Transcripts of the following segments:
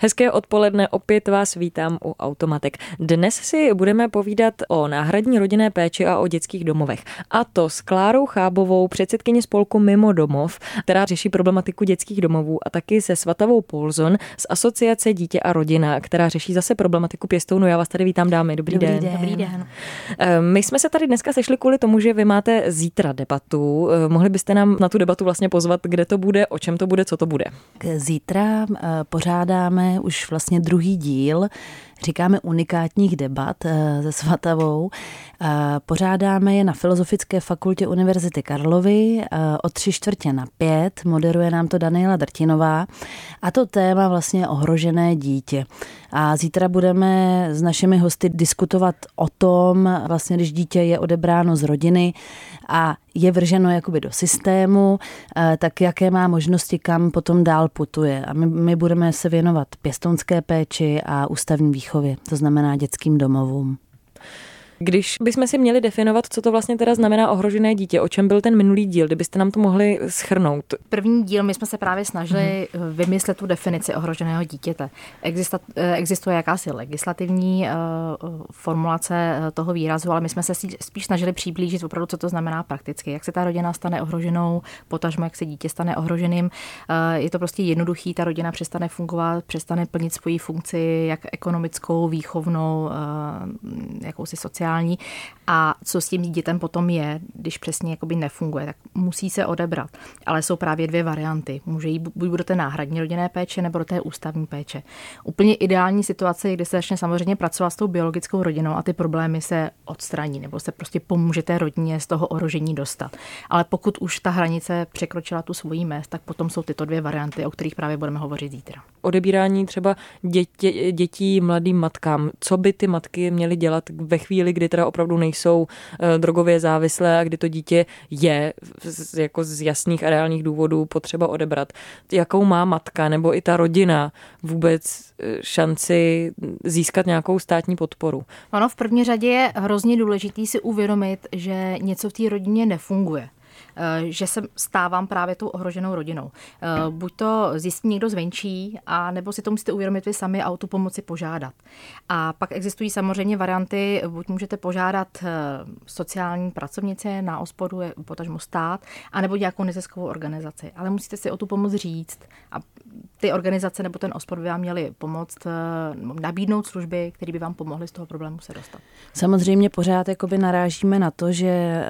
Hezké odpoledne, opět vás vítám u Automatek. Dnes si budeme povídat o náhradní rodinné péči a o dětských domovech. A to s Klárou Chábovou, předsedkyní spolku Mimo domov, která řeší problematiku dětských domovů a taky se Svatavou Polzon z Asociace Dítě a rodina, která řeší zase problematiku pěstounů. Já vás tady vítám, dámy. Dobrý, Dobrý den. den. Dobrý den. Eh, My jsme se tady dneska sešli kvůli tomu, že vy máte zítra debatu. Eh, Mohli byste nám na tu debatu vlastně pozvat, kde to bude, o čem to bude, co to bude? Zítra eh, už vlastně druhý díl, říkáme unikátních debat eh, se Svatavou. Eh, Pořádáme je na Filozofické fakultě Univerzity Karlovy eh, od tři čtvrtě na pět. Moderuje nám to Daniela Drtinová. A to téma vlastně ohrožené dítě. A zítra budeme s našimi hosty diskutovat o tom, vlastně když dítě je odebráno z rodiny a je vrženo jakoby do systému, tak jaké má možnosti, kam potom dál putuje. A my, my budeme se věnovat pěstounské péči a ústavní výchově, to znamená dětským domovům. Když bychom si měli definovat, co to vlastně teda znamená ohrožené dítě, o čem byl ten minulý díl, kdybyste nám to mohli schrnout. První díl my jsme se právě snažili mm-hmm. vymyslet tu definici ohroženého dítěte. Exista, eh, existuje jakási legislativní uh, formulace toho výrazu, ale my jsme se spíš snažili přiblížit opravdu, co to znamená prakticky. Jak se ta rodina stane ohroženou, potažmo jak se dítě stane ohroženým. Uh, je to prostě jednoduchý, ta rodina přestane fungovat, přestane plnit svoji funkci, jak ekonomickou, výchovnou, uh, jakousi sociální sociální a co s tím dítětem potom je, když přesně jakoby nefunguje, tak musí se odebrat. Ale jsou právě dvě varianty. Může jít buď do té náhradní rodinné péče nebo do té ústavní péče. Úplně ideální situace je, kdy se začne samozřejmě pracovat s tou biologickou rodinou a ty problémy se odstraní nebo se prostě pomůže té rodině z toho ohrožení dostat. Ale pokud už ta hranice překročila tu svoji mez, tak potom jsou tyto dvě varianty, o kterých právě budeme hovořit zítra. Odebírání třeba dětě, dětí mladým matkám. Co by ty matky měly dělat ve chvíli, kdy teda opravdu nejsou uh, drogově závislé a kdy to dítě je jako z jasných a reálných důvodů potřeba odebrat. Jakou má matka nebo i ta rodina vůbec šanci získat nějakou státní podporu? Ono v první řadě je hrozně důležitý si uvědomit, že něco v té rodině nefunguje že se stávám právě tou ohroženou rodinou. Buď to zjistí někdo zvenčí, a nebo si to musíte uvědomit vy sami a o tu pomoci požádat. A pak existují samozřejmě varianty, buď můžete požádat sociální pracovnice na ospodu, potažmo stát, anebo nějakou neziskovou organizaci. Ale musíte si o tu pomoc říct a ty organizace nebo ten ospod by vám měli pomoct nabídnout služby, které by vám pomohly z toho problému se dostat. Samozřejmě pořád jakoby narážíme na to, že,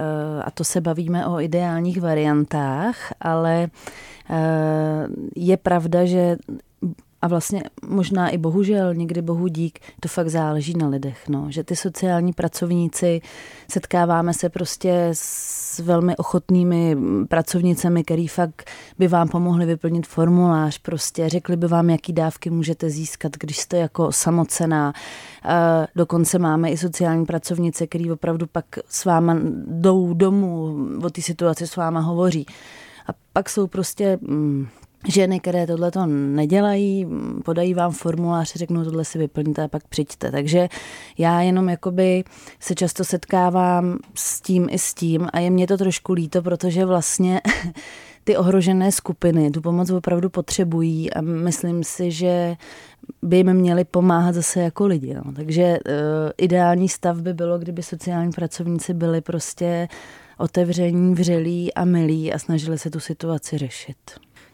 a to se bavíme o ideálních variantách, ale je pravda, že a vlastně možná i bohužel, někdy bohu dík, to fakt záleží na lidech, no. že ty sociální pracovníci, setkáváme se prostě s velmi ochotnými pracovnicemi, který fakt by vám pomohli vyplnit formulář, prostě řekli by vám, jaký dávky můžete získat, když jste jako samocená. Dokonce máme i sociální pracovnice, který opravdu pak s váma jdou domů, o té situaci s váma hovoří. A pak jsou prostě ženy, které tohle to nedělají, podají vám formulář, řeknou, tohle si vyplníte a pak přijďte. Takže já jenom jakoby se často setkávám s tím i s tím a je mě to trošku líto, protože vlastně ty ohrožené skupiny tu pomoc opravdu potřebují a myslím si, že by jim měli pomáhat zase jako lidi. No. Takže uh, ideální stav by bylo, kdyby sociální pracovníci byli prostě otevření, vřelí a milí a snažili se tu situaci řešit.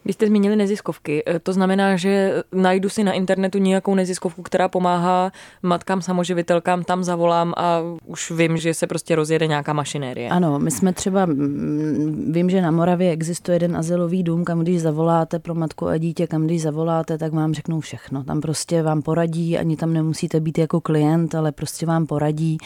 Když jste zmínili neziskovky, to znamená, že najdu si na internetu nějakou neziskovku, která pomáhá matkám samoživitelkám, tam zavolám a už vím, že se prostě rozjede nějaká mašinérie. Ano, my jsme třeba, vím, že na Moravě existuje jeden azylový dům, kam když zavoláte pro matku a dítě, kam když zavoláte, tak vám řeknou všechno. Tam prostě vám poradí, ani tam nemusíte být jako klient, ale prostě vám poradí.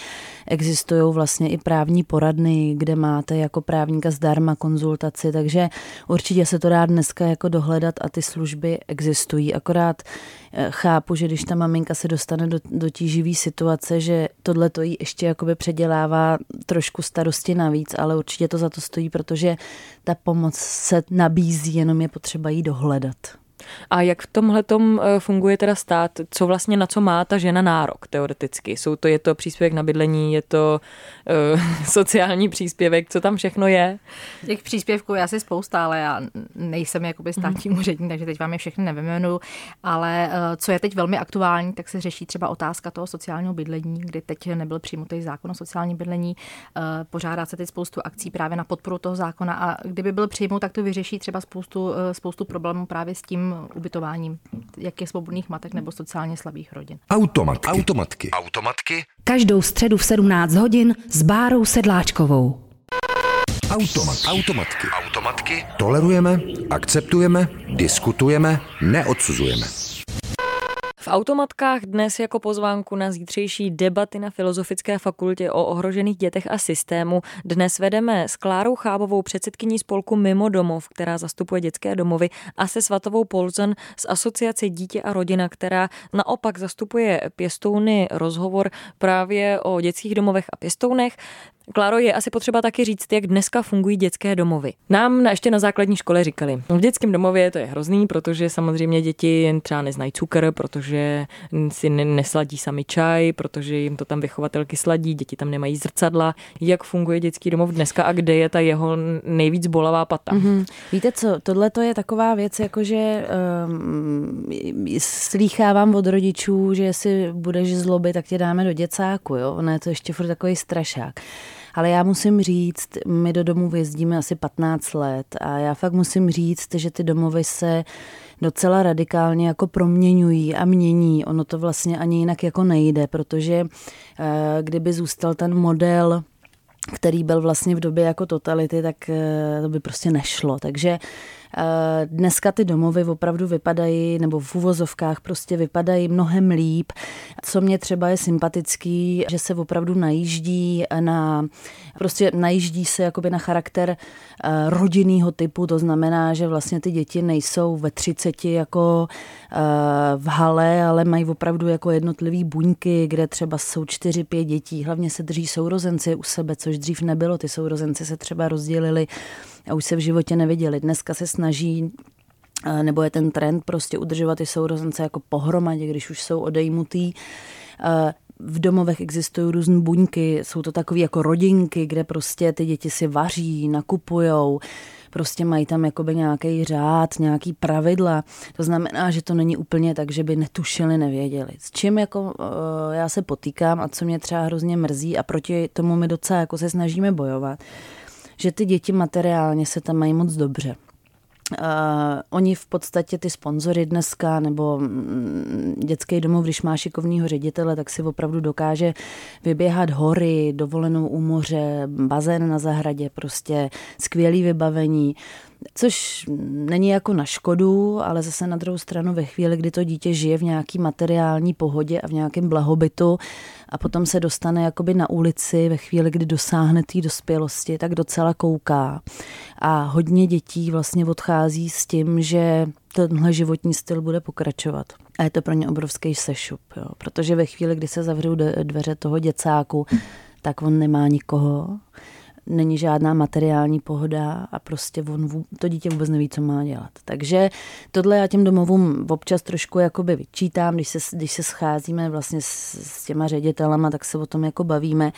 Existují vlastně i právní poradny, kde máte jako právníka zdarma konzultaci, takže určitě se to dá dneska jako dohledat a ty služby existují. Akorát chápu, že když ta maminka se dostane do, do tíživý situace, že tohle to jí ještě jakoby předělává trošku starosti navíc, ale určitě to za to stojí, protože ta pomoc se nabízí, jenom je potřeba jí dohledat. A jak v tomhle eh, funguje teda stát? Co vlastně na co má ta žena nárok teoreticky? Jsou to, je to příspěvek na bydlení, je to uh, sociální příspěvek, co tam všechno je? Těch příspěvků je asi spousta, ale já nejsem jakoby státní mm. úředník, takže teď vám je všechny nevyjmenuju. Ale uh, co je teď velmi aktuální, tak se řeší třeba otázka toho sociálního bydlení, kdy teď nebyl přijmutý zákon o sociálním bydlení. Uh, pořádá se teď spoustu akcí právě na podporu toho zákona a kdyby byl přijmut, tak to vyřeší třeba spoustu, uh, spoustu problémů právě s tím ubytováním, jak je svobodných matek nebo sociálně slabých rodin. Automatky. Automatky. Automatky. Každou středu v 17 hodin s Bárou Sedláčkovou. Automat. Automatky. Automatky. Tolerujeme, akceptujeme, diskutujeme, neodsuzujeme automatkách dnes jako pozvánku na zítřejší debaty na Filozofické fakultě o ohrožených dětech a systému dnes vedeme s Klárou Chábovou předsedkyní spolku Mimo domov, která zastupuje dětské domovy a se Svatovou Polzen z Asociace Dítě a rodina, která naopak zastupuje pěstouny rozhovor právě o dětských domovech a pěstounech. Kláro, je asi potřeba taky říct, jak dneska fungují dětské domovy. Nám na, ještě na základní škole říkali, v dětském domově to je hrozný, protože samozřejmě děti jen třeba neznají cukr, protože si nesladí sami čaj, protože jim to tam vychovatelky sladí, děti tam nemají zrcadla. Jak funguje dětský domov dneska a kde je ta jeho nejvíc bolavá pata? Mm-hmm. Víte co, tohle to je taková věc, jakože um, slýchávám od rodičů, že jestli budeš zlobit, tak tě dáme do děcáku, jo? Ono je to ještě furt takový strašák. Ale já musím říct, my do domu jezdíme asi 15 let a já fakt musím říct, že ty domovy se docela radikálně jako proměňují a mění. Ono to vlastně ani jinak jako nejde, protože eh, kdyby zůstal ten model který byl vlastně v době jako totality, tak eh, to by prostě nešlo. Takže dneska ty domovy opravdu vypadají, nebo v uvozovkách prostě vypadají mnohem líp. Co mě třeba je sympatický, že se opravdu najíždí na, prostě najíždí se jakoby na charakter eh, rodinného typu, to znamená, že vlastně ty děti nejsou ve třiceti jako eh, v hale, ale mají opravdu jako jednotlivý buňky, kde třeba jsou čtyři, pět dětí, hlavně se drží sourozenci u sebe, což dřív nebylo, ty sourozenci se třeba rozdělili a už se v životě neviděli. Dneska se snaží eh, nebo je ten trend prostě udržovat ty sourozence jako pohromadě, když už jsou odejmutý. Eh, v domovech existují různé buňky, jsou to takové jako rodinky, kde prostě ty děti si vaří, nakupujou, prostě mají tam jakoby nějaký řád, nějaký pravidla. To znamená, že to není úplně tak, že by netušili, nevěděli. S čím jako eh, já se potýkám a co mě třeba hrozně mrzí a proti tomu my docela jako se snažíme bojovat, že ty děti materiálně se tam mají moc dobře. Uh, oni v podstatě ty sponzory dneska, nebo mm, dětský domov, když má šikovního ředitele, tak si opravdu dokáže vyběhat hory, dovolenou u moře, bazén na zahradě, prostě skvělý vybavení. Což není jako na škodu, ale zase na druhou stranu ve chvíli, kdy to dítě žije v nějaký materiální pohodě a v nějakém blahobytu a potom se dostane jakoby na ulici ve chvíli, kdy dosáhne té dospělosti, tak docela kouká. A hodně dětí vlastně odchází s tím, že tenhle životní styl bude pokračovat. A je to pro ně obrovský sešup, jo. protože ve chvíli, kdy se zavřou dveře toho děcáku, tak on nemá nikoho není žádná materiální pohoda a prostě on, to dítě vůbec neví, co má dělat. Takže tohle já těm domovům občas trošku jakoby vyčítám, když se, když se scházíme vlastně s, s těma ředitelama, tak se o tom jako bavíme,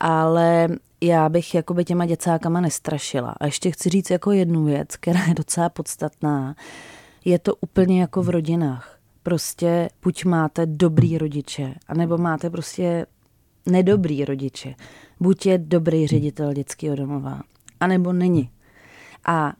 ale já bych jakoby těma děcákama nestrašila. A ještě chci říct jako jednu věc, která je docela podstatná. Je to úplně jako v rodinách. Prostě buď máte dobrý rodiče, anebo máte prostě nedobrý rodiče. Buď je dobrý ředitel dětského domova, anebo není. A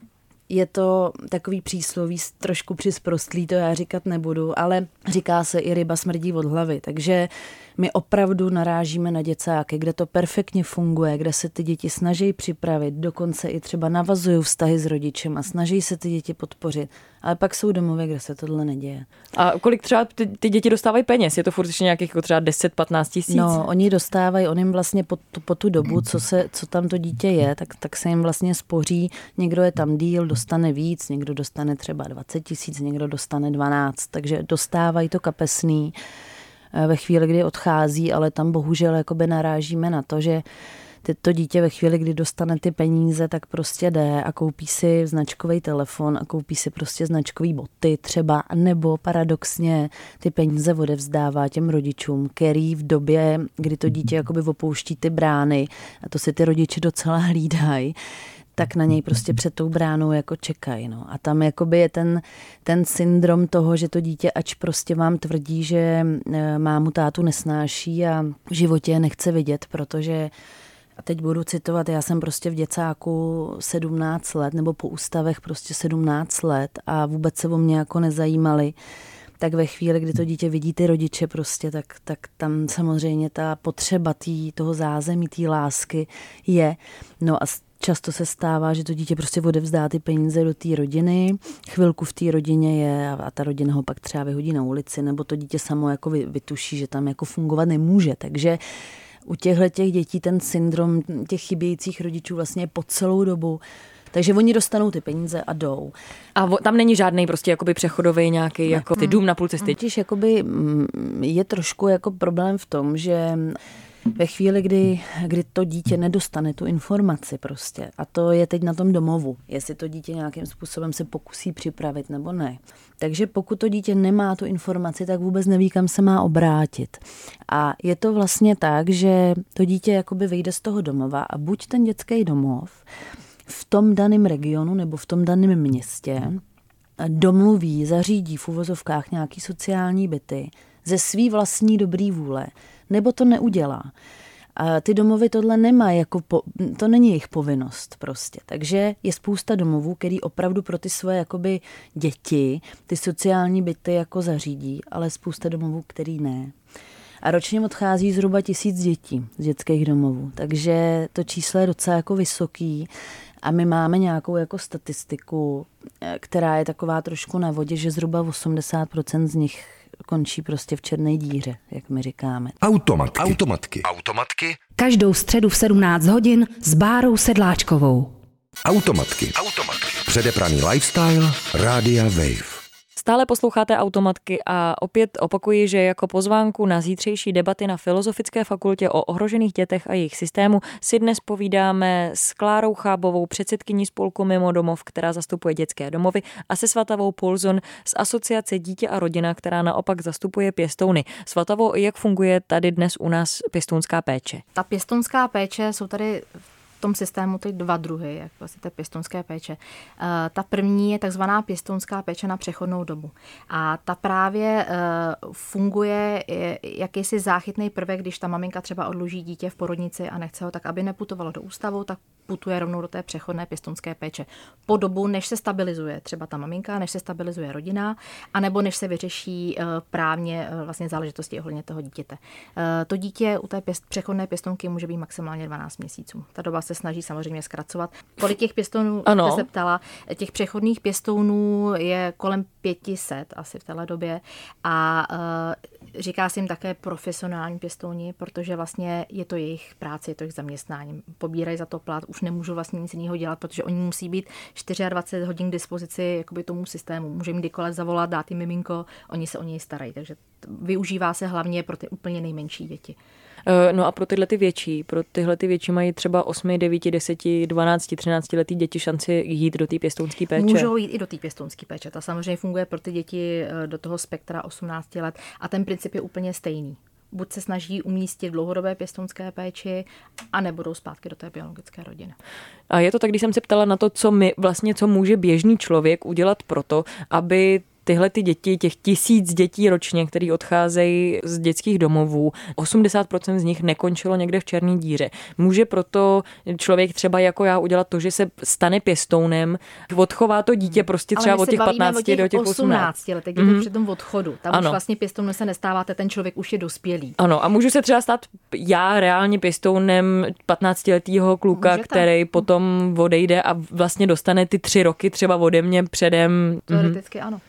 je to takový přísloví, trošku přisprostlý, to já říkat nebudu, ale říká se i ryba smrdí od hlavy, takže my opravdu narážíme na děcáky, kde to perfektně funguje, kde se ty děti snaží připravit, dokonce i třeba navazují vztahy s rodičem a snaží se ty děti podpořit. Ale pak jsou domovy, kde se tohle neděje. A kolik třeba ty, ty děti dostávají peněz? Je to furt ještě nějakých jako třeba 10-15 tisíc? No, oni dostávají, on jim vlastně po, tu, po tu dobu, co, se, co tam to dítě je, tak, tak se jim vlastně spoří. Někdo je tam díl, dostane víc, někdo dostane třeba 20 tisíc, někdo dostane 12, takže dostávají to kapesný. Eh, ve chvíli, kdy odchází, ale tam bohužel jakoby narážíme na to, že to dítě ve chvíli, kdy dostane ty peníze, tak prostě jde a koupí si značkový telefon a koupí si prostě značkový boty třeba, nebo paradoxně ty peníze odevzdává těm rodičům, který v době, kdy to dítě jakoby opouští ty brány, a to si ty rodiče docela hlídají, tak na něj prostě před tou bránou jako čekají. No. A tam jakoby je ten, ten syndrom toho, že to dítě, ač prostě vám tvrdí, že e, mámu tátu nesnáší a v životě nechce vidět, protože a teď budu citovat, já jsem prostě v děcáku 17 let, nebo po ústavech prostě 17 let a vůbec se o mě jako nezajímali tak ve chvíli, kdy to dítě vidí ty rodiče prostě, tak, tak tam samozřejmě ta potřeba tý, toho zázemí, té lásky je. No a Často se stává, že to dítě prostě odevzdá ty peníze do té rodiny, chvilku v té rodině je a ta rodina ho pak třeba vyhodí na ulici, nebo to dítě samo jako vytuší, že tam jako fungovat nemůže. Takže u těchto těch dětí ten syndrom těch chybějících rodičů vlastně po celou dobu. Takže oni dostanou ty peníze a jdou. A tam není žádný prostě jakoby přechodový nějaký jako ty dům na půl cesty. Totiž jakoby mm, je trošku jako problém v tom, že ve chvíli, kdy, kdy to dítě nedostane tu informaci prostě. A to je teď na tom domovu, jestli to dítě nějakým způsobem se pokusí připravit nebo ne. Takže pokud to dítě nemá tu informaci, tak vůbec neví, kam se má obrátit. A je to vlastně tak, že to dítě jakoby vyjde z toho domova a buď ten dětský domov v tom daném regionu nebo v tom daném městě domluví, zařídí v uvozovkách nějaký sociální byty ze svý vlastní dobrý vůle, nebo to neudělá. A ty domovy tohle nemá, jako po, to není jejich povinnost prostě. Takže je spousta domovů, který opravdu pro ty svoje jakoby děti ty sociální byty jako zařídí, ale spousta domovů, který ne. A ročně odchází zhruba tisíc dětí z dětských domovů, takže to číslo je docela jako vysoký. A my máme nějakou jako statistiku, eh, která je taková trošku na vodě, že zhruba 80% z nich končí prostě v černé díře, jak my říkáme. Automatky. Automatky. Automatky. Každou středu v 17 hodin s Bárou Sedláčkovou. Automatky. Automatky. Předepraný lifestyle. Rádia Wave. Stále posloucháte automatky a opět opakuji, že jako pozvánku na zítřejší debaty na Filozofické fakultě o ohrožených dětech a jejich systému si dnes povídáme s Klárou Chábovou, předsedkyní spolku Mimo domov, která zastupuje dětské domovy, a se Svatavou Pulzon z Asociace Dítě a rodina, která naopak zastupuje pěstouny. Svatavo, jak funguje tady dnes u nás pěstounská péče? Ta pěstounská péče jsou tady tom systému ty dva druhy, jak vlastně té pěstonské péče. Eh, ta první je takzvaná pěstonská péče na přechodnou dobu. A ta právě eh, funguje jakýsi záchytný prvek, když ta maminka třeba odloží dítě v porodnici a nechce ho tak, aby neputovalo do ústavu, tak putuje rovnou do té přechodné pěstonské péče. Po dobu, než se stabilizuje třeba ta maminka, než se stabilizuje rodina, anebo než se vyřeší eh, právně vlastně záležitosti ohledně toho dítěte. To dítě u té pěst, přechodné pěstonky může být maximálně 12 měsíců. Ta doba se snaží samozřejmě zkracovat. Kolik těch pěstounů ano. se ptala? Těch přechodných pěstounů je kolem 500 asi v téhle době a uh, říká se jim také profesionální pěstouni, protože vlastně je to jejich práce, je to jejich zaměstnání. Pobírají za to plat, už nemůžou vlastně nic jiného dělat, protože oni musí být 24 hodin k dispozici jakoby tomu systému. Může jim kdykoliv zavolat, dát jim miminko, oni se o něj starají. Takže využívá se hlavně pro ty úplně nejmenší děti. Eh, no a pro tyhle ty větší, pro tyhle ty větší mají třeba 8, 9, 10, 12, 13 letý děti šanci jít do té pěstounské péče. Můžou jít i do té pěstounské péče. Ta samozřejmě funguje pro ty děti eh, do toho spektra 18 let a ten princip je úplně stejný buď se snaží umístit dlouhodobé pěstounské péči, a nebudou zpátky do té biologické rodiny. A je to tak, když jsem se ptala na to, co my vlastně, co může běžný člověk udělat proto, aby tyhle ty děti, těch tisíc dětí ročně, který odcházejí z dětských domovů, 80% z nich nekončilo někde v černé díře. Může proto člověk třeba jako já udělat to, že se stane pěstounem, odchová to dítě prostě třeba od těch 15 těch do těch 18. 18 letech, mm-hmm. při tom odchodu. Tam ano. už vlastně pěstounem se nestáváte, ten člověk už je dospělý. Ano, a můžu se třeba stát já reálně pěstounem 15-letého kluka, Můžete. který potom odejde a vlastně dostane ty tři roky třeba ode mě předem. Teoreticky mm-hmm. ano.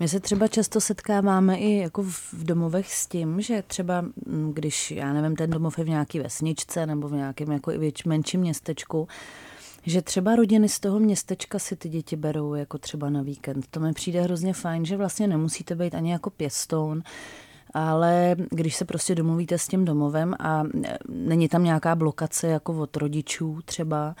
My se třeba často setkáváme i jako v domovech s tím, že třeba mm, když, já nevím, ten domov je v nějaké vesničce nebo v nějakém jako menším městečku, že třeba rodiny z toho městečka si ty děti berou jako třeba na víkend. To mi přijde hrozně fajn, že vlastně nemusíte být ani jako pěstoun, ale když se prostě domluvíte s tím domovem a není tam nějaká blokace jako od rodičů třeba,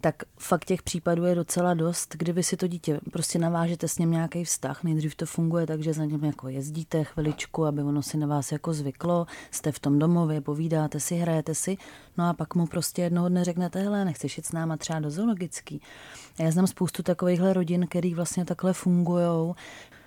tak fakt těch případů je docela dost, kdyby si to dítě prostě navážete s ním nějaký vztah. Nejdřív to funguje tak, že za něm jako jezdíte chviličku, aby ono si na vás jako zvyklo, jste v tom domově, povídáte si, hrajete si, no a pak mu prostě jednoho dne řeknete, hele, nechceš jít s náma třeba do zoologický. Já znám spoustu takovýchhle rodin, který vlastně takhle fungují,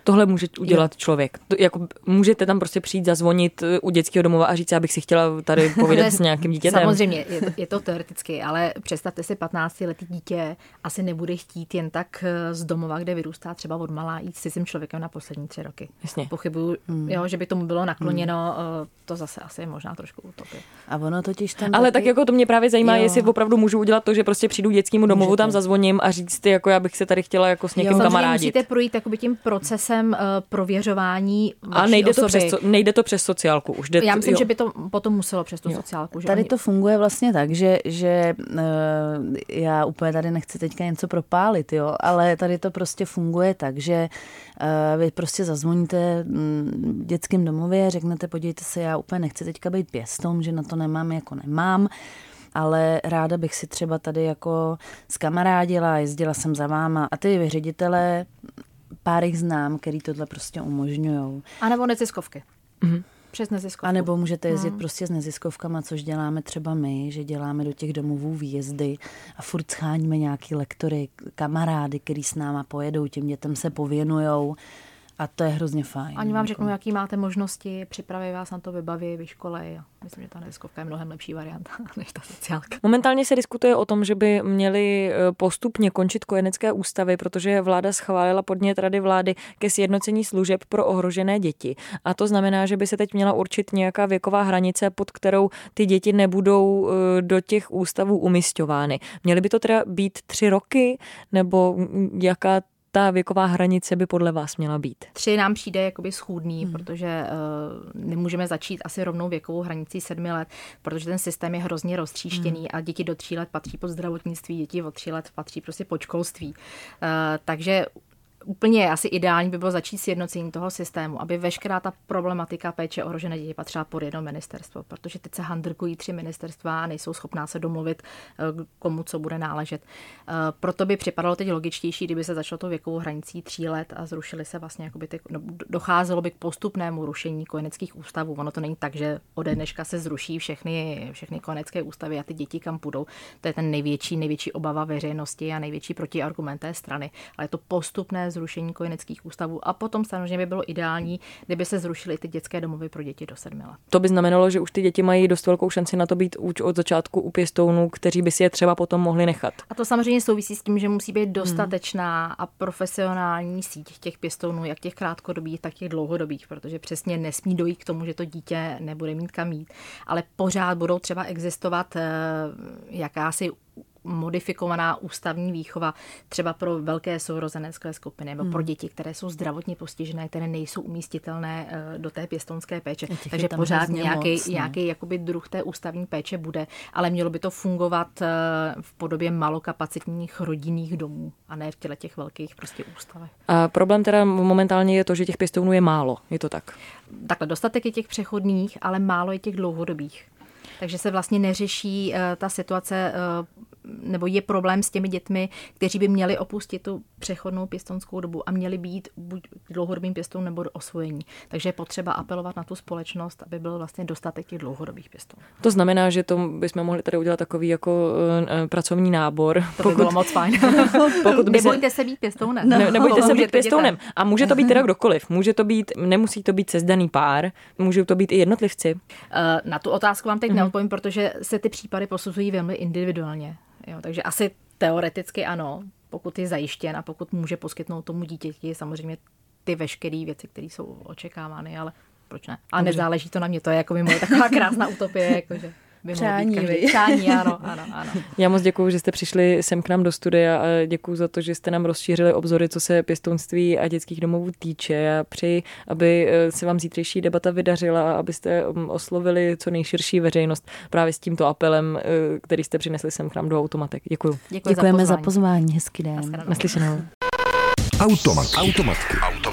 tohle může udělat jo. člověk. To, jako můžete tam prostě přijít, zazvonit eh, u dětského domova a říct, abych si chtěla tady povídat s nějakým dítětem. Samozřejmě, je to, je to teoreticky, ale představte si 15 letý dítě asi nebude chtít jen tak eh, z domova, kde vyrůstá třeba od malá, jít s cizím člověkem na poslední tři roky. Jasně. Pochybuju, hmm. jo, že by tomu bylo nakloněno, hmm. to zase asi je možná trošku utopie. A ono totiž tam Ale taky... tak jako to mě právě zajímá, jo. jestli opravdu můžu udělat to, že prostě přijdu dětskému domovu, Můžete. tam zazvoním a říct, jako já bych se tady chtěla jako s někým kamarádit. Musíte projít tím procesem uh, prověření ověřování A nejde to, přes, nejde to přes sociálku už. Jde Já myslím, jo. že by to potom muselo přes tu jo. sociálku. Že tady oni... to funguje vlastně tak, že, že uh, já úplně tady nechci teďka něco propálit, jo, ale tady to prostě funguje tak, že uh, vy prostě zazvoníte um, dětským domově, řeknete, podívejte se, já úplně nechci teďka být pěstom, že na to nemám, jako nemám ale ráda bych si třeba tady jako skamarádila, jezdila jsem za váma a ty ředitelé pár jich znám, který tohle prostě umožňují. A nebo neziskovky. Mm-hmm. Přes neziskovku. A nebo můžete jezdit hmm. prostě s neziskovkama, což děláme třeba my, že děláme do těch domovů výjezdy a furt scháníme nějaký lektory, kamarády, který s náma pojedou, těm dětem se pověnujou a to je hrozně fajn. Ani vám jako. řeknu, jaký máte možnosti, připraví vás na to, vybaví, vyškolej. Myslím, že ta neziskovka je mnohem lepší varianta než ta sociálka. Momentálně se diskutuje o tom, že by měli e, postupně končit kojenecké ústavy, protože vláda schválila podnět Rady vlády ke sjednocení služeb pro ohrožené děti. A to znamená, že by se teď měla určit nějaká věková hranice, pod kterou ty děti nebudou e, do těch ústavů umistovány. Měly by to teda být tři roky, nebo jaká ta věková hranice by podle vás měla být? Tři nám přijde jakoby schůdný, hmm. protože uh, nemůžeme začít asi rovnou věkovou hranicí sedmi let, protože ten systém je hrozně roztříštěný hmm. a děti do tří let patří pod zdravotnictví, děti od tří let patří prostě pod školství. Uh, takže úplně asi ideální by bylo začít s jednocením toho systému, aby veškerá ta problematika péče ohrožené děti patřila pod jedno ministerstvo, protože teď se handrkují tři ministerstva a nejsou schopná se domluvit, eh, komu co bude náležet. Eh, proto by připadalo teď logičtější, kdyby se začalo to věkovou hranicí tří let a zrušili se vlastně, jakoby ty, no, docházelo by k postupnému rušení kojeneckých ústavů. Ono to není tak, že ode dneška se zruší všechny, všechny kojenecké ústavy a ty děti kam půjdou. To je ten největší, největší obava veřejnosti a největší protiargument té strany. Ale je to postupné zrušení kojeneckých ústavů. A potom samozřejmě by bylo ideální, kdyby se zrušily ty dětské domovy pro děti do sedmi let. To by znamenalo, že už ty děti mají dost velkou šanci na to být už od začátku u pěstounů, kteří by si je třeba potom mohli nechat. A to samozřejmě souvisí s tím, že musí být dostatečná hmm. a profesionální síť těch pěstounů, jak těch krátkodobých, tak těch dlouhodobých, protože přesně nesmí dojít k tomu, že to dítě nebude mít kam jít. Ale pořád budou třeba existovat eh, jakási modifikovaná ústavní výchova třeba pro velké sourozenecké skupiny nebo hmm. pro děti, které jsou zdravotně postižené, které nejsou umístitelné eh, do té pěstounské péče. Takže pořád nějaký, moc, no. nějaký jakoby druh té ústavní péče bude, ale mělo by to fungovat eh, v podobě malokapacitních rodinných domů a ne v těle těch velkých prostě ústavech. A problém teda momentálně je to, že těch pěstounů je málo, je to tak? Takhle dostatek je těch přechodných, ale málo je těch dlouhodobých. Takže se vlastně neřeší uh, ta situace nebo je problém s těmi dětmi, kteří by měli opustit tu přechodnou pěstonskou dobu a měli být buď dlouhodobým pěstou nebo osvojení. Takže je potřeba apelovat na tu společnost, aby byl vlastně dostatek těch dlouhodobých pěstů. To znamená, že to bychom mohli tady udělat takový jako uh, pracovní nábor. To pokud, by bylo moc fajn. pokud by nebojte se, se být pěstounem. Ne, nebojte se být pěstounem. A může to být teda kdokoliv. Může to být, nemusí to být sezdaný pár, můžou to být i jednotlivci. Uh, na tu otázku vám teď mm-hmm. neodpovím, protože se ty případy posuzují velmi individuálně. Jo, takže asi teoreticky ano, pokud je zajištěn a pokud může poskytnout tomu dítěti samozřejmě ty veškeré věci, které jsou očekávány, ale proč ne? A nezáleží to na mě, to je jako by moje taková krásná utopie, jakože by Přání, být Přání, ano, ano, ano. Já moc děkuji, že jste přišli sem k nám do studia a děkuji za to, že jste nám rozšířili obzory, co se pěstounství a dětských domovů týče. Já přeji, aby eh, se vám zítřejší debata vydařila a abyste mm, oslovili co nejširší veřejnost právě s tímto apelem, eh, který jste přinesli sem k nám do automatek. Děkuji. Děkuji Děkujeme za pozvání. Za pozvání. Hezký den. Naslyšenou. Automat. Automatky. Automat.